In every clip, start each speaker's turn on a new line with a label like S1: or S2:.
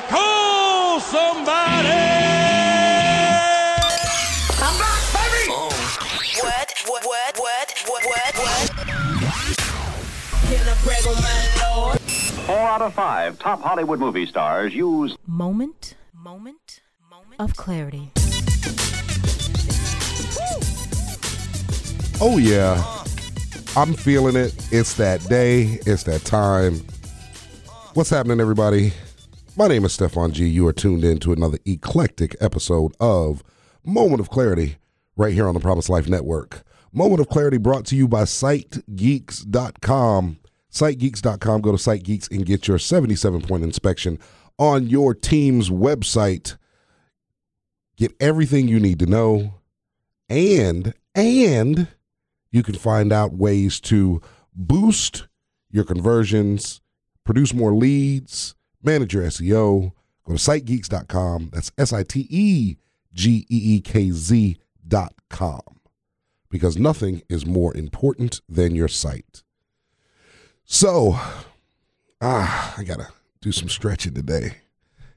S1: better call somebody.
S2: I'm back, baby.
S3: What? What? What? What? What? What? What?
S2: Can I brag on my lord?
S4: Four out of five top Hollywood movie stars use
S5: moment, moment, moment of clarity.
S6: Oh, yeah. I'm feeling it. It's that day. It's that time. What's happening, everybody? My name is Stefan G. You are tuned in to another eclectic episode of Moment of Clarity right here on the Promise Life Network. Moment of Clarity brought to you by SiteGeekz.com. SiteGeekz.com. Go to SiteGeekz and get your 77 point inspection on your team's website. Get everything you need to know and, and, you can find out ways to boost your conversions, produce more leads, manage your SEO. Go to sitegeekz.com. That's S I T E G E E K Z.com. Because nothing is more important than your site. So, ah, I got to do some stretching today.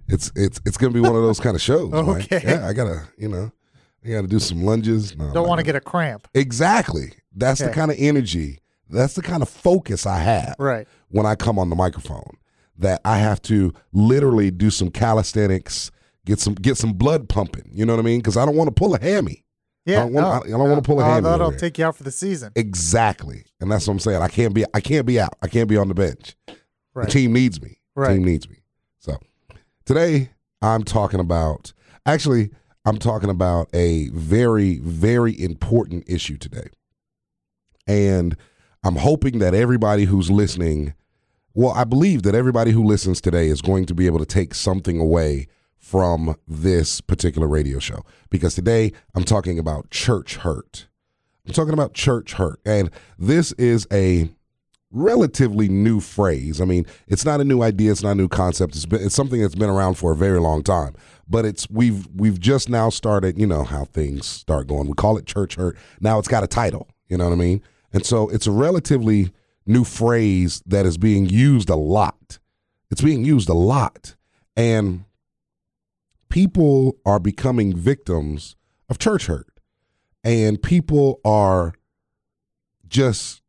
S6: It's it's it's going to be one of those kind of shows. Mike.
S7: Okay.
S6: Yeah, I got to, you know, I got to do some lunges. No,
S7: Don't want to get a cramp.
S6: Exactly. That's the kind of energy, that's the kind of focus I have
S7: Right.
S6: when I come on the microphone. That I have to literally do some calisthenics, get some get some blood pumping. You know what I mean? Because I don't want to pull a hammy.
S7: Yeah.
S6: don't wanna-
S7: no,
S6: I- I don't wanna pull a
S7: no,
S6: hammy
S7: That'll take you out for the season.
S6: Exactly, and that's what I'm saying. I can't be I can't be out. I can't be on the bench.
S7: Right.
S6: The team needs me. The
S7: Right.
S6: team needs me. So today I'm talking about actually I'm talking about a very very important issue today. And I'm hoping that everybody who's listening, well, I believe that everybody who listens today is going to be able to take something away from this particular radio show because today I'm talking about church hurt. I'm talking about church hurt. And this is a relatively new phrase. I mean, it's not a new idea, it's not a new concept. It's been it's something that's been around for a very long time. But it's we've we've just now started, you know how things start going. We call it church hurt. Now it's got a title, you know what I mean? And so it's a relatively new phrase that is being used a lot. It's being used a lot. And people are becoming victims of church hurt. And people are just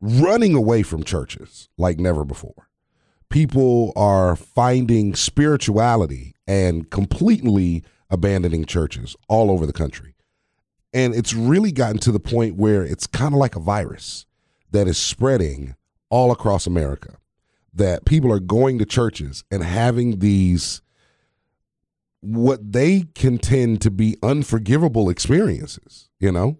S6: running away from churches like never before. People are finding spirituality and completely abandoning churches all over the country. And it's really gotten to the point where it's kind of like a virus that is spreading all across America. That people are going to churches and having these what they contend to be unforgivable experiences, you know?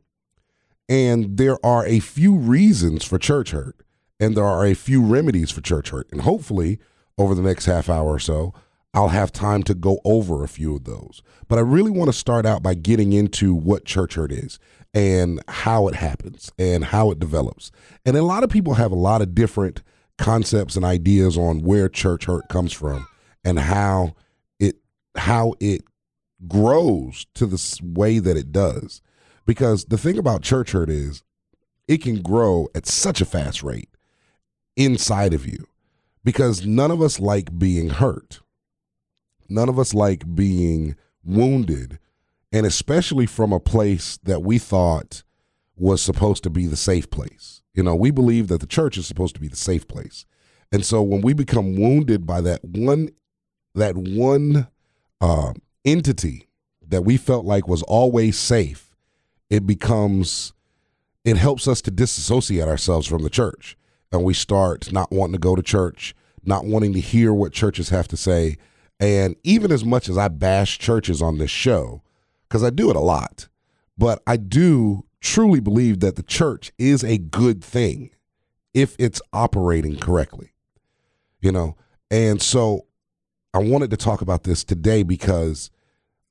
S6: And there are a few reasons for church hurt, and there are a few remedies for church hurt. And hopefully, over the next half hour or so, I'll have time to go over a few of those. But I really want to start out by getting into what church hurt is and how it happens and how it develops. And a lot of people have a lot of different concepts and ideas on where church hurt comes from and how it how it grows to the way that it does. Because the thing about church hurt is it can grow at such a fast rate inside of you because none of us like being hurt. None of us like being wounded, and especially from a place that we thought was supposed to be the safe place. You know, we believe that the church is supposed to be the safe place. And so when we become wounded by that one that one uh, entity that we felt like was always safe, it becomes it helps us to disassociate ourselves from the church and we start not wanting to go to church not wanting to hear what churches have to say and even as much as i bash churches on this show because i do it a lot but i do truly believe that the church is a good thing if it's operating correctly you know and so i wanted to talk about this today because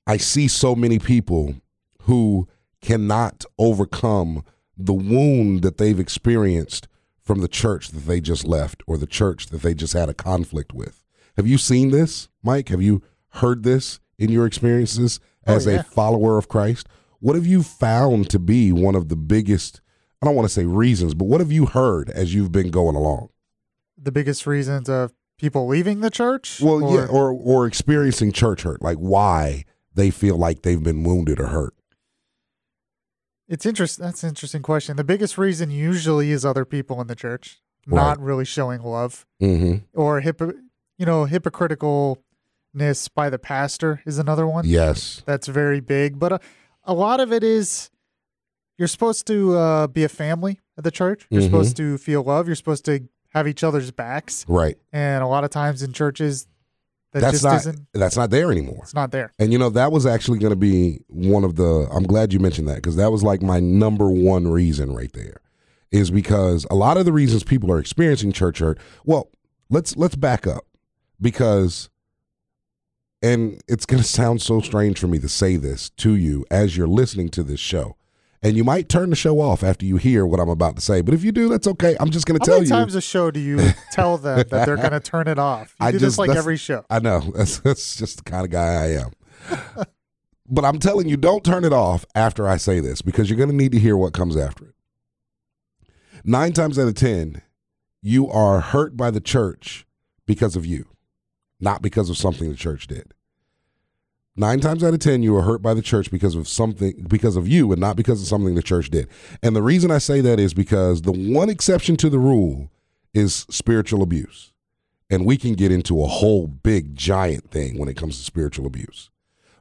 S6: i see so many people who cannot overcome the wound that they've experienced from the church that they just left or the church that they just had a conflict with. Have you seen this, Mike? Have you heard this in your experiences as
S7: yeah.
S6: a follower of Christ? What have you found to be one of the biggest, I don't want to say reasons, but what have you heard as you've been going along?
S7: The biggest reasons of people leaving the church.
S6: Well,
S7: or,
S6: yeah, or or experiencing church hurt, like why they feel like they've been wounded or hurt.
S7: it's interesting. That's an interesting question. The biggest reason usually is other people in the church not really showing love,
S6: Mm-hmm.
S7: or hypo, you know, hypocriticalness by the pastor is another one.
S6: Yes.
S7: that's very big. But a, a lot of it is you're supposed to uh, be a family at the church. You're
S6: Mhm.
S7: supposed to feel love. You're supposed to have each other's backs.
S6: Right.
S7: And a lot of times in churches, that
S6: that's
S7: just
S6: not
S7: isn't.
S6: that's not there anymore.
S7: It's not there.
S6: And you know that was actually going to be one of the. I'm glad you mentioned that because that was like my number one reason right there, is because a lot of the reasons people are experiencing church hurt. Well, let's let's back up because, and it's going to sound so strange for me to say this to you as you're listening to this show, and you might turn the show off after you hear what I'm about to say. But if you do, that's okay. I'm just going to
S7: How
S6: tell
S7: many
S6: you.
S7: times a show do you tell them that they're going to turn it off? You
S6: I
S7: do
S6: just
S7: this like every show.
S6: I know that's that's just the kind of guy I am. but I'm telling you, don't turn it off after I say this because you're going to need to hear what comes after it. Nine times out of ten, you are hurt by the church because of you, not because of something the church did. Nine times out of ten, you are hurt by the church because of something, because of you, and not because of something the church did. And the reason I say that is because the one exception to the rule is spiritual abuse and we can get into a whole big giant thing when it comes to spiritual abuse.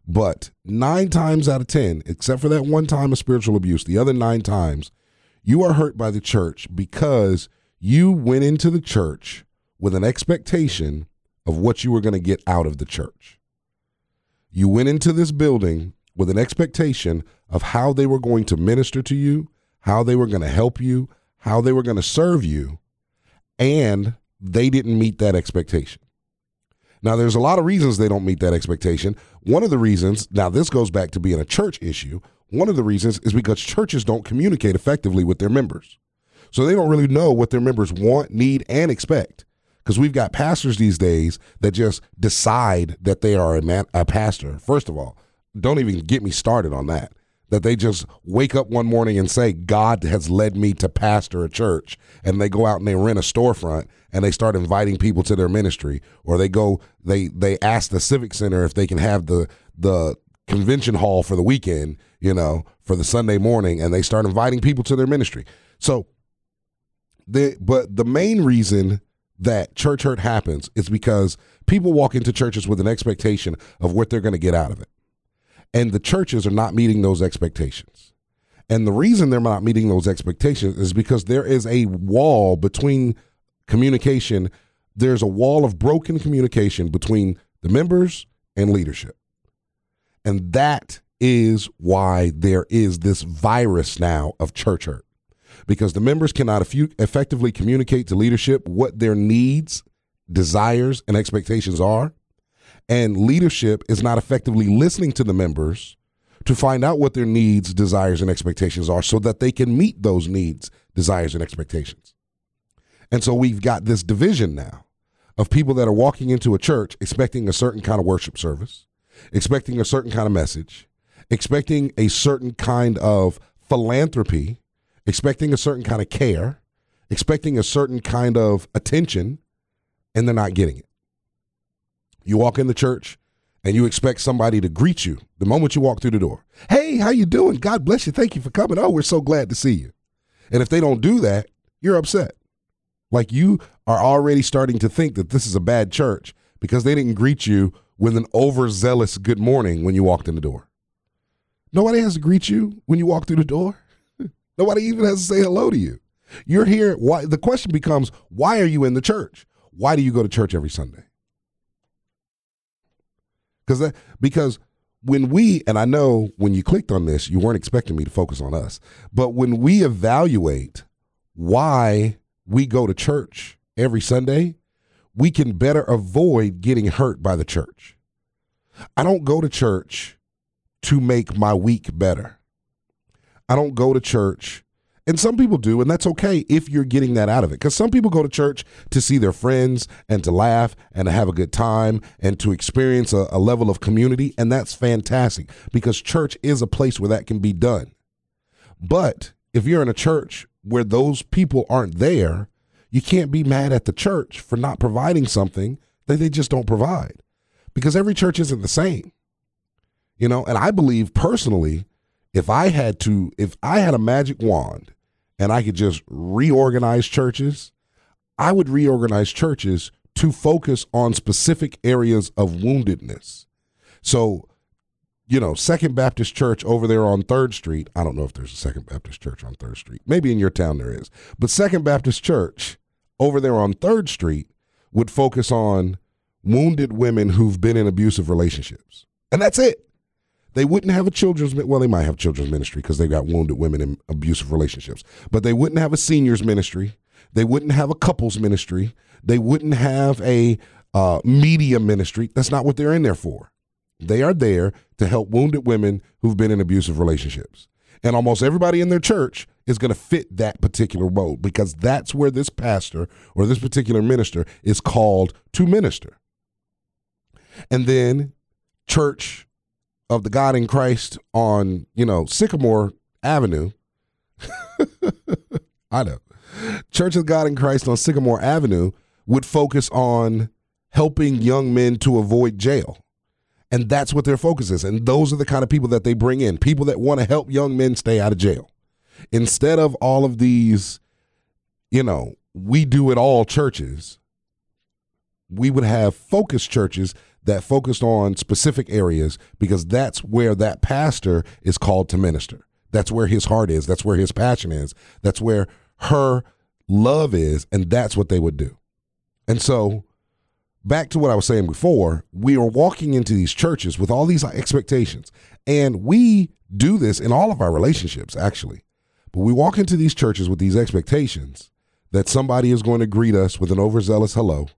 S6: But nine times out of 10, except for that one time of spiritual abuse, the other nine times, you are hurt by the church because you went into the church with an expectation of what you were going to get out of the church. You went into this building with an expectation of how they were going to minister to you, how they were going to help you, how they were going to serve you, and they didn't meet that expectation. Now, there's a lot of reasons they don't meet that expectation. One of the reasons, now this goes back to being a church issue, one of the reasons is because churches don't communicate effectively with their members. So they don't really know what their members want, need, and expect. Because we've got pastors these days that just decide that they are a, man, a pastor. First of all, don't even get me started on that. That they just wake up one morning and say, God has led me to pastor a church. And they go out and they rent a storefront and they start inviting people to their ministry. Or they go, they they ask the civic center if they can have the the convention hall for the weekend, you know, for the Sunday morning, and they start inviting people to their ministry. So the but the main reason that church hurt happens is because people walk into churches with an expectation of what they're going to get out of it. And the churches are not meeting those expectations. And the reason they're not meeting those expectations is because there is a wall between communication, there's a wall of broken communication between the members and leadership. And that is why there is this virus now of church hurt because the members cannot effectively communicate to leadership what their needs, desires, and expectations are. And leadership is not effectively listening to the members to find out what their needs, desires, and expectations are so that they can meet those needs, desires, and expectations. And so we've got this division now of people that are walking into a church expecting a certain kind of worship service, expecting a certain kind of message, expecting a certain kind of philanthropy, expecting a certain kind of care, expecting a certain kind of attention, and they're not getting it. You walk in the church and you expect somebody to greet you the moment you walk through the door. Hey, how you doing? God bless you. Thank you for coming. Oh, we're so glad to see you. And if they don't do that, you're upset. Like you are already starting to think that this is a bad church because they didn't greet you with an overzealous good morning when you walked in the door. Nobody has to greet you when you walk through the door. Nobody even has to say hello to you. You're here. Why? The question becomes, why are you in the church? Why do you go to church every Sunday? Because that because when we and I know when you clicked on this, you weren't expecting me to focus on us, but when we evaluate why we go to church every Sunday, we can better avoid getting hurt by the church. I don't go to church to make my week better. I don't go to church, and some people do, and that's okay if you're getting that out of it. Because some people go to church to see their friends and to laugh and to have a good time and to experience a, a level of community, and that's fantastic because church is a place where that can be done. But if you're in a church where those people aren't there, you can't be mad at the church for not providing something that they just don't provide because every church isn't the same. You know, and I believe personally, if I had to, if I had a magic wand and I could just reorganize churches, I would reorganize churches to focus on specific areas of woundedness. So, you know, Second Baptist Church over there on Third Street. I don't know if there's a Second Baptist Church on Third Street. Maybe in your town there is. But Second Baptist Church over there on Third Street would focus on wounded women who've been in abusive relationships. And that's it. They wouldn't have a children's ministry, well, they might have children's ministry because they've got wounded women in abusive relationships. But they wouldn't have a seniors ministry. They wouldn't have a couples ministry. They wouldn't have a uh, media ministry. That's not what they're in there for. They are there to help wounded women who've been in abusive relationships. And almost everybody in their church is going to fit that particular mold because that's where this pastor or this particular minister is called to minister. And then church of the God in Christ on, you know, Sycamore Avenue. I know. Church of God in Christ on Sycamore Avenue would focus on helping young men to avoid jail. And that's what their focus is. And those are the kind of people that they bring in people that want to help young men stay out of jail. Instead of all of these, you know, we do it all churches, we would have focus churches that focused on specific areas because that's where that pastor is called to minister. That's where his heart is. That's where his passion is. That's where her love is. And that's what they would do. And so, back to what I was saying before, we are walking into these churches with all these expectations. And we do this in all of our relationships, actually. But we walk into these churches with these expectations that somebody is going to greet us with an overzealous hello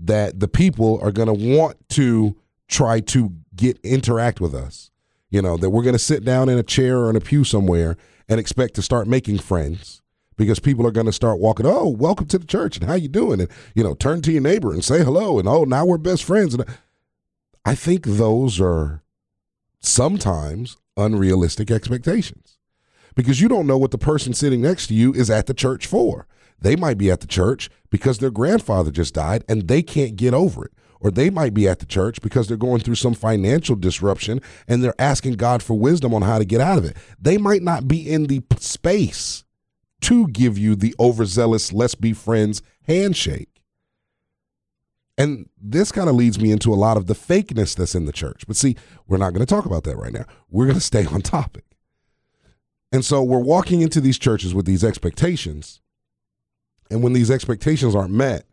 S6: that the people are going to want to try to get interact with us. You know, that we're going to sit down in a chair or in a pew somewhere and expect to start making friends because people are going to start walking, "Oh, welcome to the church and how you doing?" and you know, turn to your neighbor and say hello and oh, now we're best friends. And I think those are sometimes unrealistic expectations because you don't know what the person sitting next to you is at the church for. They might be at the church because their grandfather just died and they can't get over it. Or they might be at the church because they're going through some financial disruption and they're asking God for wisdom on how to get out of it. They might not be in the space to give you the overzealous, let's be friends handshake. And this kind of leads me into a lot of the fakeness that's in the church. But see, we're not going to talk about that right now. We're going to stay on topic. And so we're walking into these churches with these expectations and when these expectations aren't met,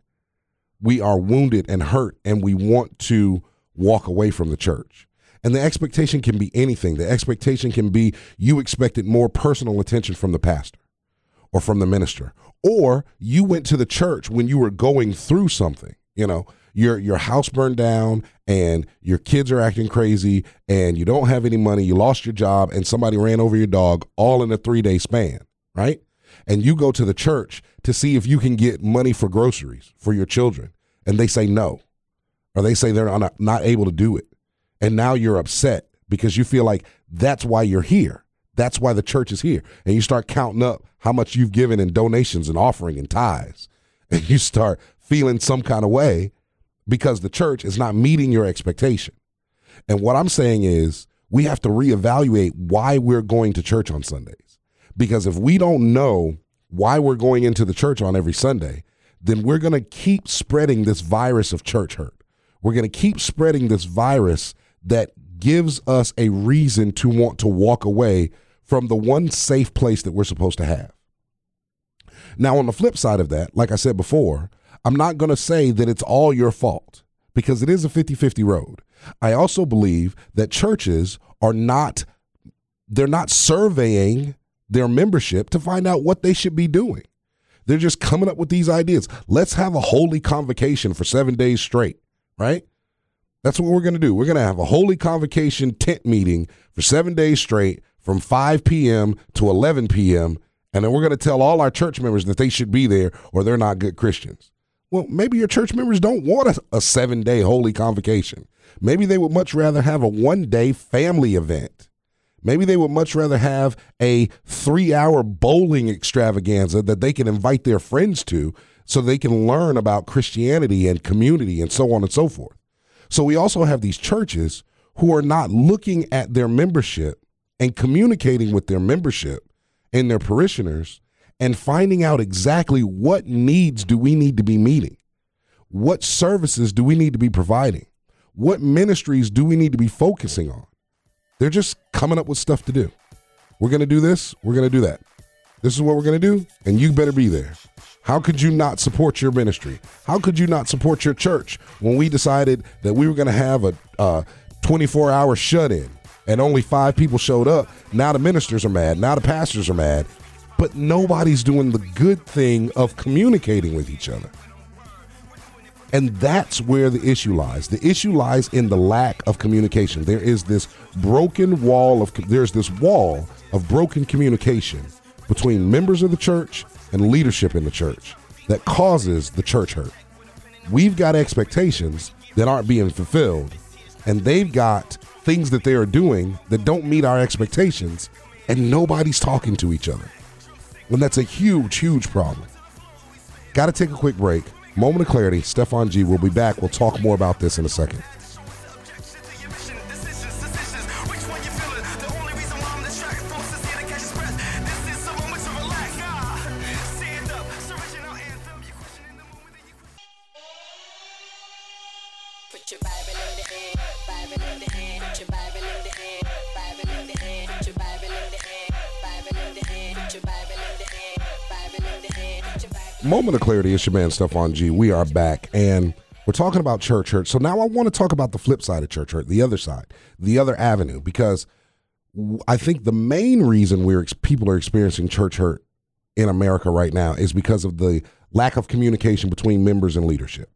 S6: we are wounded and hurt, and we want to walk away from the church. And the expectation can be anything. The expectation can be you expected more personal attention from the pastor or from the minister, or you went to the church when you were going through something. You know, your your house burned down and your kids are acting crazy and you don't have any money, you lost your job and somebody ran over your dog all in a 3-day span, right? And you go to the church to see if you can get money for groceries for your children, and they say no, or they say they're not, not able to do it. And now you're upset because you feel like that's why you're here. That's why the church is here. And you start counting up how much you've given in donations and offering and tithes. And you start feeling some kind of way because the church is not meeting your expectation. And what I'm saying is we have to reevaluate why we're going to church on Sundays. Because if we don't know why we're going into the church on every Sunday, then we're going to keep spreading this virus of church hurt. We're going to keep spreading this virus that gives us a reason to want to walk away from the one safe place that we're supposed to have. Now, on the flip side of that, like I said before, I'm not going to say that it's all your fault because it is a 50 50 road. I also believe that churches are not, they're not surveying their membership to find out what they should be doing. They're just coming up with these ideas. Let's have a holy convocation for seven days straight, right? That's what we're going to do. We're going to have a holy convocation tent meeting for seven days straight from 5 p.m. to 11 p.m. And then we're going to tell all our church members that they should be there or they're not good Christians. Well, maybe your church members don't want a, a seven day holy convocation. Maybe they would much rather have a one day family event Maybe they would much rather have a three hour bowling extravaganza that they can invite their friends to so they can learn about Christianity and community and so on and so forth. So we also have these churches who are not looking at their membership and communicating with their membership and their parishioners and finding out exactly what needs do we need to be meeting? What services do we need to be providing? What ministries do we need to be focusing on? They're just coming up with stuff to do. We're going to do this, we're going to do that. This is what we're going to do, and you better be there. How could you not support your ministry? How could you not support your church when we decided that we were going to have a uh, 24 hour shut in and only five people showed up? Now the ministers are mad. Now the pastors are mad. But nobody's doing the good thing of communicating with each other. And that's where the issue lies. The issue lies in the lack of communication. There is this broken wall of there's this wall of broken communication between members of the church and leadership in the church that causes the church hurt. We've got expectations that aren't being fulfilled, and they've got things that they are doing that don't meet our expectations, and nobody's talking to each other. And that's a huge, huge problem. Got to take a quick break. Moment of clarity. Stefan G will be back. We'll talk more about this in a second. Moment of clarity. It's your man, Stefan G. We are back, and we're talking about church hurt. So now I want to talk about the flip side of church hurt, the other side, the other avenue, because I think the main reason we're people are experiencing church hurt in America right now is because of the lack of communication between members and leadership.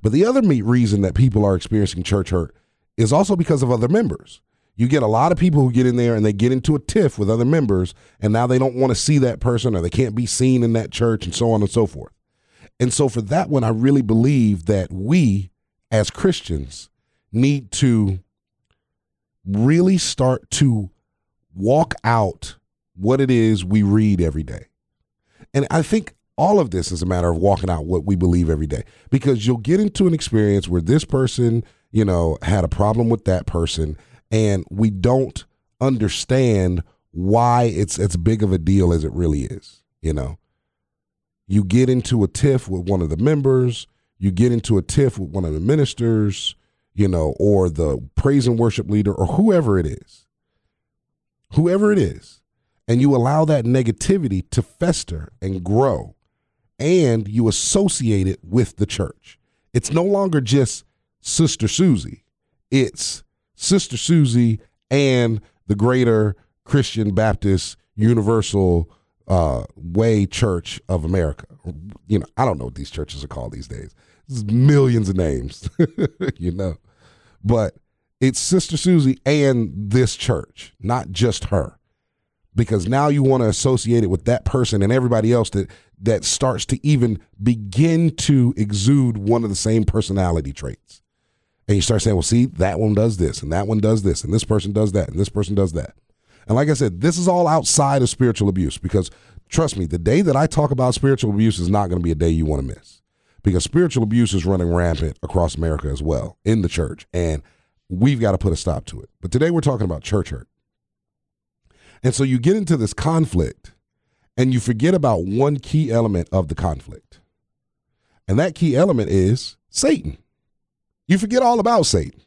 S6: But the other reason that people are experiencing church hurt is also because of other members. You get a lot of people who get in there and they get into a tiff with other members, and now they don't want to see that person or they can't be seen in that church and so on and so forth. And so, for that one, I really believe that we as Christians need to really start to walk out what it is we read every day. And I think all of this is a matter of walking out what we believe every day because you'll get into an experience where this person, you know, had a problem with that person and we don't understand why it's as big of a deal as it really is, you know. You get into a tiff with one of the members, you get into a tiff with one of the ministers, you know, or the praise and worship leader or whoever it is. Whoever it is. And you allow that negativity to fester and grow and you associate it with the church. It's no longer just Sister Susie, it's Sister Susie and the greater Christian Baptist Universal uh, Way Church of America. You know, I don't know what these churches are called these days. There's millions of names, you know, but it's Sister Susie and this church, not just her because now you want to associate it with that person and everybody else that that starts to even begin to exude one of the same personality traits. And you start saying, well, see, that one does this, and that one does this, and this person does that, and this person does that. And like I said, this is all outside of spiritual abuse because trust me, the day that I talk about spiritual abuse is not going to be a day you want to miss because spiritual abuse is running rampant across America as well in the church. And we've got to put a stop to it. But today we're talking about church hurt. And so you get into this conflict and you forget about one key element of the conflict. And that key element is Satan. You forget all about Satan.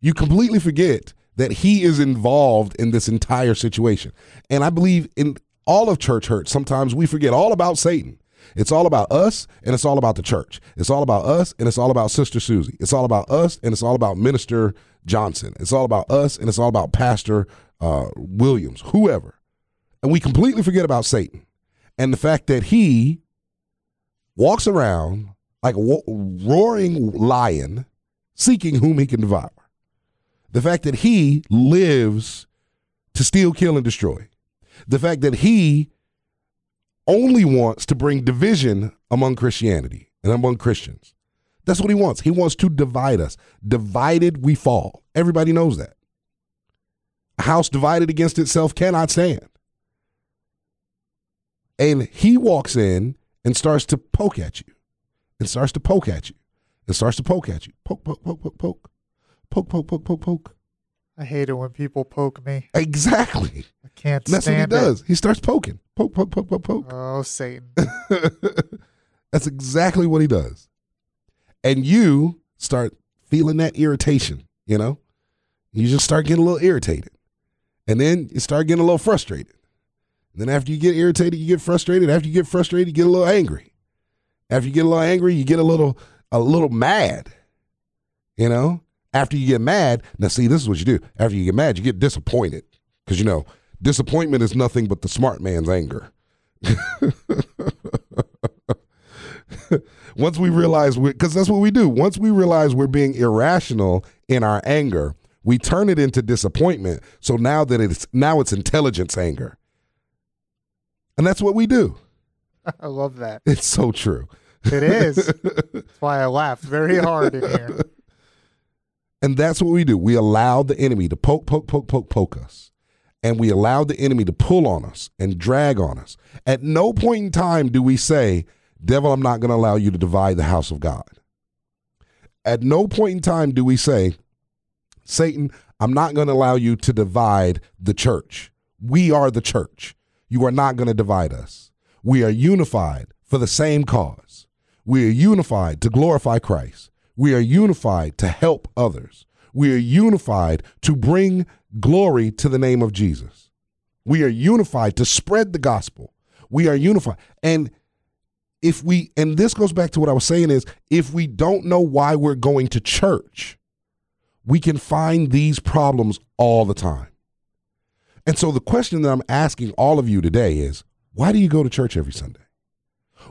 S6: You completely forget that he is involved in this entire situation. And I believe in all of church hurt, sometimes we forget all about Satan. It's all about us and it's all about the church. It's all about us and it's all about Sister Susie. It's all about us and it's all about Minister Johnson. It's all about us and it's all about Pastor uh, Williams, whoever. And we completely forget about Satan and the fact that he walks around like a roaring lion seeking whom he can devour. The fact that he lives to steal, kill, and destroy. The fact that he only wants to bring division among Christianity and among Christians. That's what he wants. He wants to divide us. Divided, we fall. Everybody knows that. A house divided against itself cannot stand. And he walks in and starts to poke at you and starts to poke at you. It starts to poke at you. Poke, poke, poke, poke, poke. Poke, poke, poke, poke, poke.
S7: I hate it when people poke me.
S6: Exactly.
S7: I can't
S6: And that's what he
S7: stand
S6: does. He starts poking. Poke, poke, poke, poke, poke.
S7: Oh, Satan.
S6: That's exactly what he does. And you start feeling that irritation, you know? You just start getting a little irritated. And then you start getting a little frustrated. And then after you get irritated, you get frustrated. After you get frustrated, you get a little angry. After you get a little angry, you get a little a little mad. You know? After you get mad, now see, this is what you do. After you get mad, you get disappointed. Because you know, disappointment is nothing but the smart man's anger. once we realize because that's what we do once we realize we're being irrational in our anger we turn it into disappointment so now that it's now it's intelligence anger and that's what we do
S7: I love that.
S6: it's so true
S7: It is. That's why I laughed very hard in here.
S6: and that's what we do we allow the enemy to poke poke poke poke poke us and we allow the enemy to pull on us and drag on us at no point in time do we say devil i'm not going to allow you to divide the house of god at no point in time do we say Satan, I'm not going to allow you to divide the church. We are the church. You are not going to divide us. We are unified for the same cause. We are unified to glorify Christ. We are unified to help others. We are unified to bring glory to the name of Jesus. We are unified to spread the gospel. We are unified. And if we, and this goes back to what I was saying is, if we don't know why we're going to church, we can find these problems all the time. And so the question that I'm asking all of you today is why do you go to church every Sunday?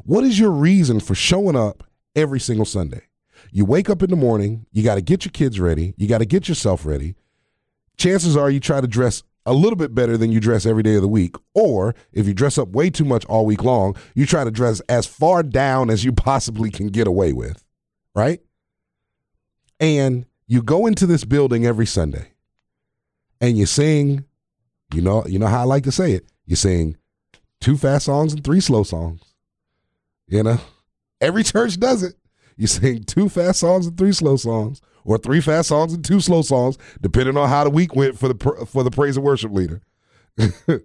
S6: What is your reason for showing up every single Sunday? You wake up in the morning, you got to get your kids ready, you got to get yourself ready. Chances are you try to dress a little bit better than you dress every day of the week. Or if you dress up way too much all week long, you try to dress as far down as you possibly can get away with, right? And you go into this building every Sunday and you sing, you know, you know how I like to say it. You sing two fast songs and three slow songs. You know, every church does it. You sing two fast songs and three slow songs, or three fast songs and two slow songs, depending on how the week went for the for the praise and worship leader.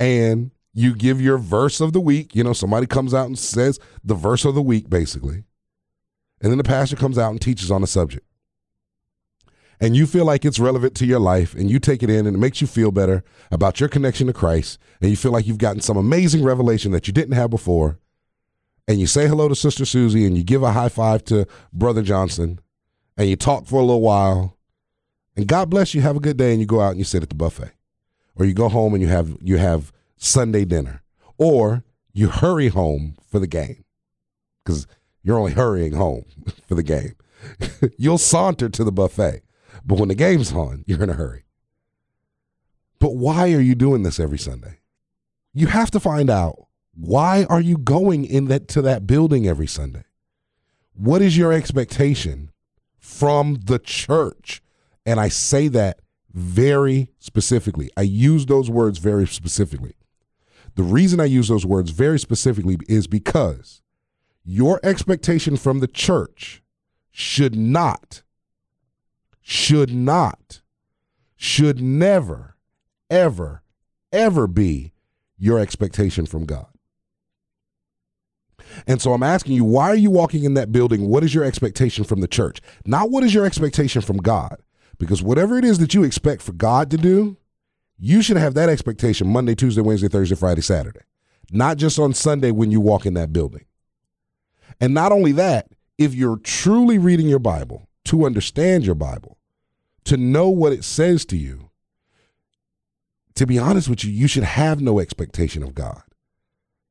S6: and you give your verse of the week. You know, somebody comes out and says the verse of the week, basically, and then the pastor comes out and teaches on the subject and you feel like it's relevant to your life and you take it in and it makes you feel better about your connection to Christ and you feel like you've gotten some amazing revelation that you didn't have before and you say hello to Sister Susie and you give a high five to Brother Johnson and you talk for a little while and God bless you have a good day and you go out and you sit at the buffet or you go home and you have you have Sunday dinner or you hurry home for the game cuz you're only hurrying home for the game you'll saunter to the buffet but when the game's on, you're in a hurry. But why are you doing this every Sunday? You have to find out why are you going in that to that building every Sunday? What is your expectation from the church? And I say that very specifically. I use those words very specifically. The reason I use those words very specifically is because your expectation from the church should not should not, should never, ever, ever be your expectation from God. And so I'm asking you, why are you walking in that building? What is your expectation from the church? Not what is your expectation from God? Because whatever it is that you expect for God to do, you should have that expectation Monday, Tuesday, Wednesday, Thursday, Friday, Saturday, not just on Sunday when you walk in that building. And not only that, if you're truly reading your Bible to understand your Bible, to know what it says to you, to be honest with you, you should have no expectation of God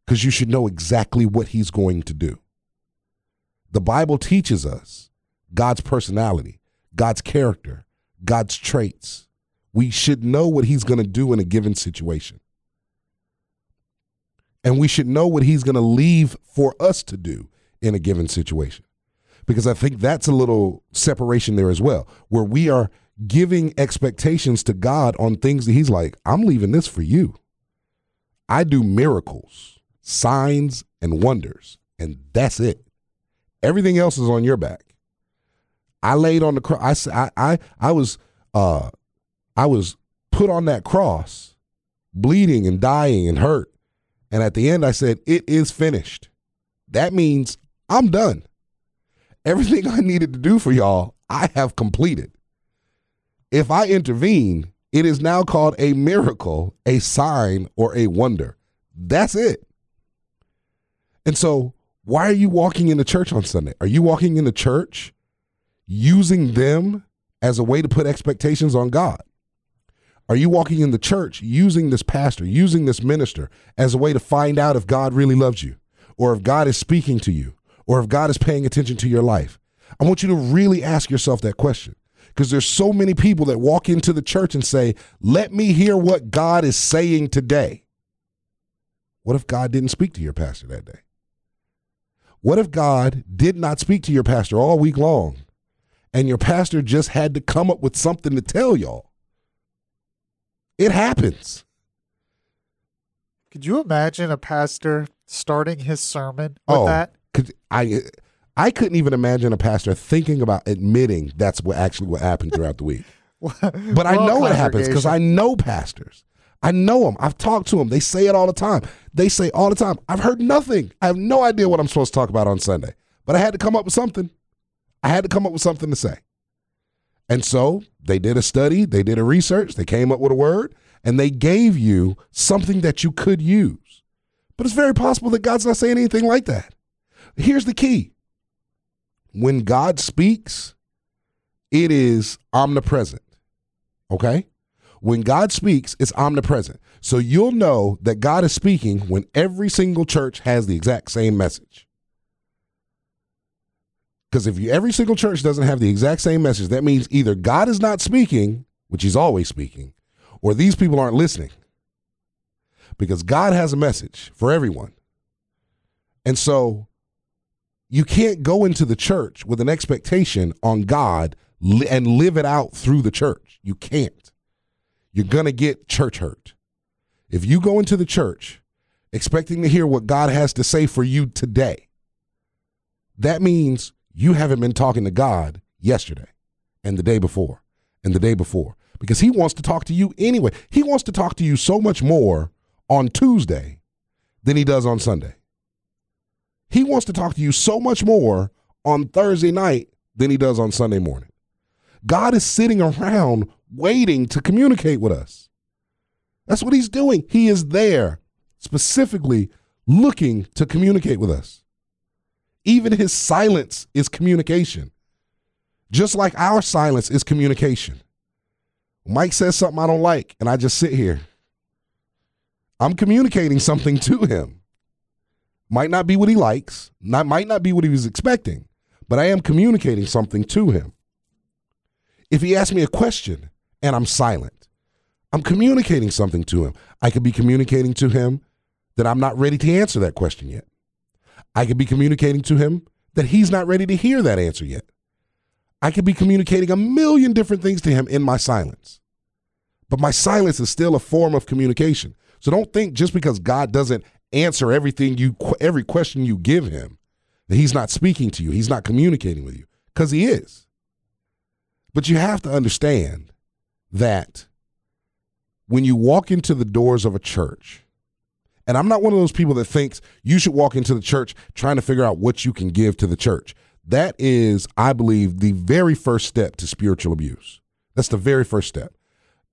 S6: because you should know exactly what He's going to do. The Bible teaches us God's personality, God's character, God's traits. We should know what He's going to do in a given situation. And we should know what He's going to leave for us to do in a given situation. Because I think that's a little separation there as well, where we are giving expectations to God on things that He's like, I'm leaving this for you. I do miracles, signs, and wonders, and that's it. Everything else is on your back. I laid on the cross. I, I, I was, uh, I was put on that cross, bleeding and dying and hurt. And at the end, I said, "It is finished." That means I'm done. Everything I needed to do for y'all, I have completed. If I intervene, it is now called a miracle, a sign, or a wonder. That's it. And so, why are you walking into church on Sunday? Are you walking into church using them as a way to put expectations on God? Are you walking in the church using this pastor, using this minister as a way to find out if God really loves you, or if God is speaking to you, or if God is paying attention to your life? I want you to really ask yourself that question because there's so many people that walk into the church and say, "Let me hear what God is saying today." What if God didn't speak to your pastor that day? What if God did not speak to your pastor all week long and your pastor just had to come up with something to tell y'all? It happens.
S7: Could you imagine a pastor starting his sermon with
S6: oh,
S7: that?
S6: could- I I couldn't even imagine a pastor thinking about admitting that's what actually what happened throughout the week. But I know it happens because I know pastors. I know them. I've talked to them. They say it all the time. They say all the time, I've heard nothing. I have no idea what I'm supposed to talk about on Sunday. But I had to come up with something. I had to come up with something to say. And so they did a study, they did a research, they came up with a word, and they gave you something that you could use. But it's very possible that God's not saying anything like that. Here's the key when God speaks, it is omnipresent. Okay? When God speaks, it's omnipresent. So you'll know that God is speaking when every single church has the exact same message. Because if you, every single church doesn't have the exact same message, that means either God is not speaking, which he's always speaking, or these people aren't listening. Because God has a message for everyone. And so you can't go into the church with an expectation on God and live it out through the church. You can't. You're going to get church hurt. If you go into the church expecting to hear what God has to say for you today, that means you haven't been talking to God yesterday and the day before and the day before because He wants to talk to you anyway. He wants to talk to you so much more on Tuesday than He does on Sunday. He wants to talk to you so much more on Thursday night than He does on Sunday morning. God is sitting around waiting to communicate with us. That's what He's doing. He is there specifically looking to communicate with us. Even his silence is communication. Just like our silence is communication. Mike says something I don't like, and I just sit here. I'm communicating something to him. Might not be what he likes, not, might not be what he was expecting, but I am communicating something to him. If he asks me a question and I'm silent, I'm communicating something to him. I could be communicating to him that I'm not ready to answer that question yet. I could be communicating to him that he's not ready to hear that answer yet. I could be communicating a million different things to him in my silence. But my silence is still a form of communication. So don't think just because God doesn't answer everything you every question you give him that he's not speaking to you, he's not communicating with you cuz he is. But you have to understand that when you walk into the doors of a church, and I'm not one of those people that thinks you should walk into the church trying to figure out what you can give to the church. That is, I believe, the very first step to spiritual abuse. That's the very first step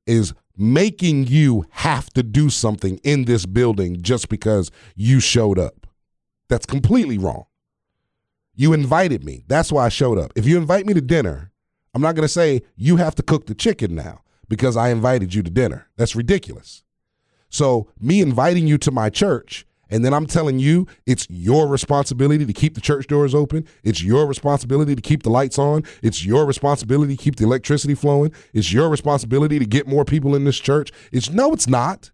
S6: is making you have to do something in this building just because you showed up. That's completely wrong. You invited me. That's why I showed up. If you invite me to dinner, I'm not going to say you have to cook the chicken now because I invited you to dinner. That's ridiculous. So, me inviting you to my church, and then I'm telling you it's your responsibility to keep the church doors open. It's your responsibility to keep the lights on. It's your responsibility to keep the electricity flowing. It's your responsibility to get more people in this church. It's no, it's not.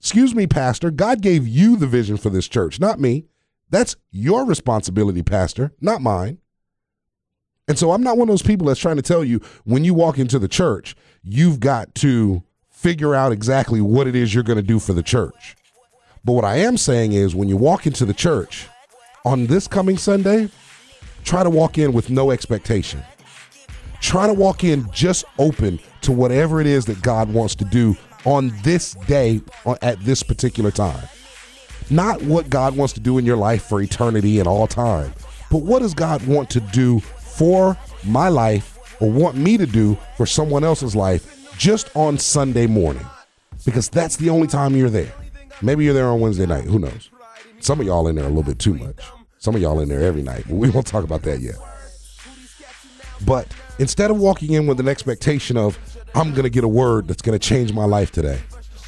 S6: Excuse me, Pastor. God gave you the vision for this church, not me. That's your responsibility, Pastor, not mine. And so I'm not one of those people that's trying to tell you when you walk into the church, you've got to figure out exactly what it is you're going to do for the church. But what I am saying is when you walk into the church, on this coming Sunday, try to walk in with no expectation. Try to walk in just open to whatever it is that God wants to do on this day uh, at this particular time. Not what God wants to do in your life for eternity and all time, but what does God want to do for my life or want me to do for someone else's life just on Sunday morning? Because that's the only time you're there. Maybe you're there on Wednesday night. Who knows? Some of y'all in there a little bit too much. Some of y'all in there every night, but we won't talk about that yet. But instead of walking in with an expectation of, I'm going to get a word that's going to change my life today,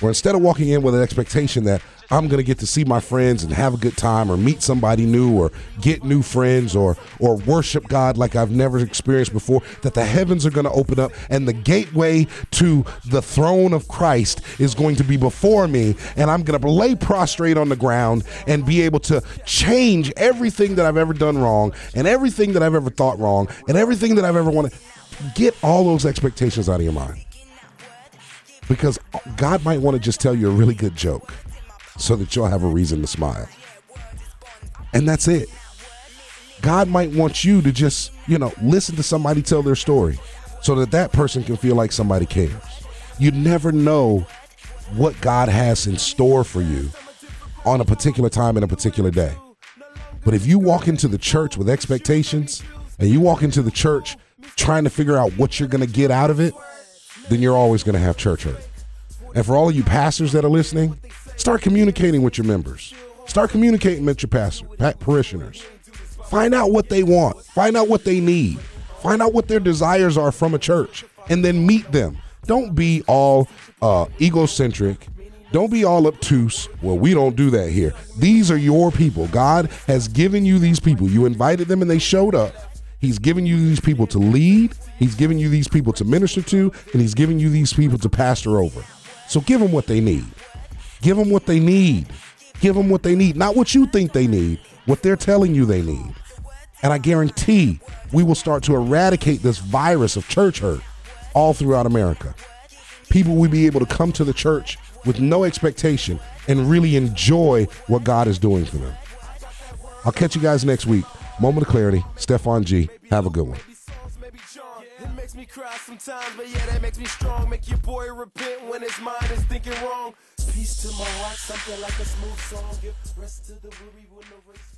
S6: or instead of walking in with an expectation that I'm going to get to see my friends and have a good time or meet somebody new or get new friends or or worship God like I've never experienced before that the heavens are going to open up and the gateway to the throne of Christ is going to be before me and I'm going to lay prostrate on the ground and be able to change everything that I've ever done wrong and everything that I've ever thought wrong and everything that I've ever wanted. Get all those expectations out of your mind because God might want to just tell you a really good joke so that you'll have a reason to smile. And that's it. God might want you to just, you know, listen to somebody tell their story so that that person can feel like somebody cares. You never know what God has in store for you on a particular time in a particular day. But if you walk into the church with expectations and you walk into the church trying to figure out what you're going to get out of it, then you're always going to have church hurt. And for all of you pastors that are listening, start communicating with your members. Start communicating with your pastor, parishioners. Find out what they want. Find out what they need. Find out what their desires are from a church, and then meet them. Don't be all uh, egocentric. Don't be all obtuse. Well, we don't do that here. These are your people. God has given you these people. You invited them, and they showed up. He's given you these people to lead. He's given you these people to minister to, and he's given you these people to pastor over. So give them what they need. Give them what they need. Give them what they need, not what you think they need, what they're telling you they need. And I guarantee we will start to eradicate this virus of church hurt all throughout America. People will be able to come to the church with no expectation and really enjoy what God is doing for them. I'll catch you guys next week. Moment of clarity. Stefan G. Have a good one.
S1: Me cry sometimes, but yeah, that makes me strong. Make your boy repent when his mind is thinking wrong. Peace to my heart, something like a smooth song. Give rest to the weary when the race.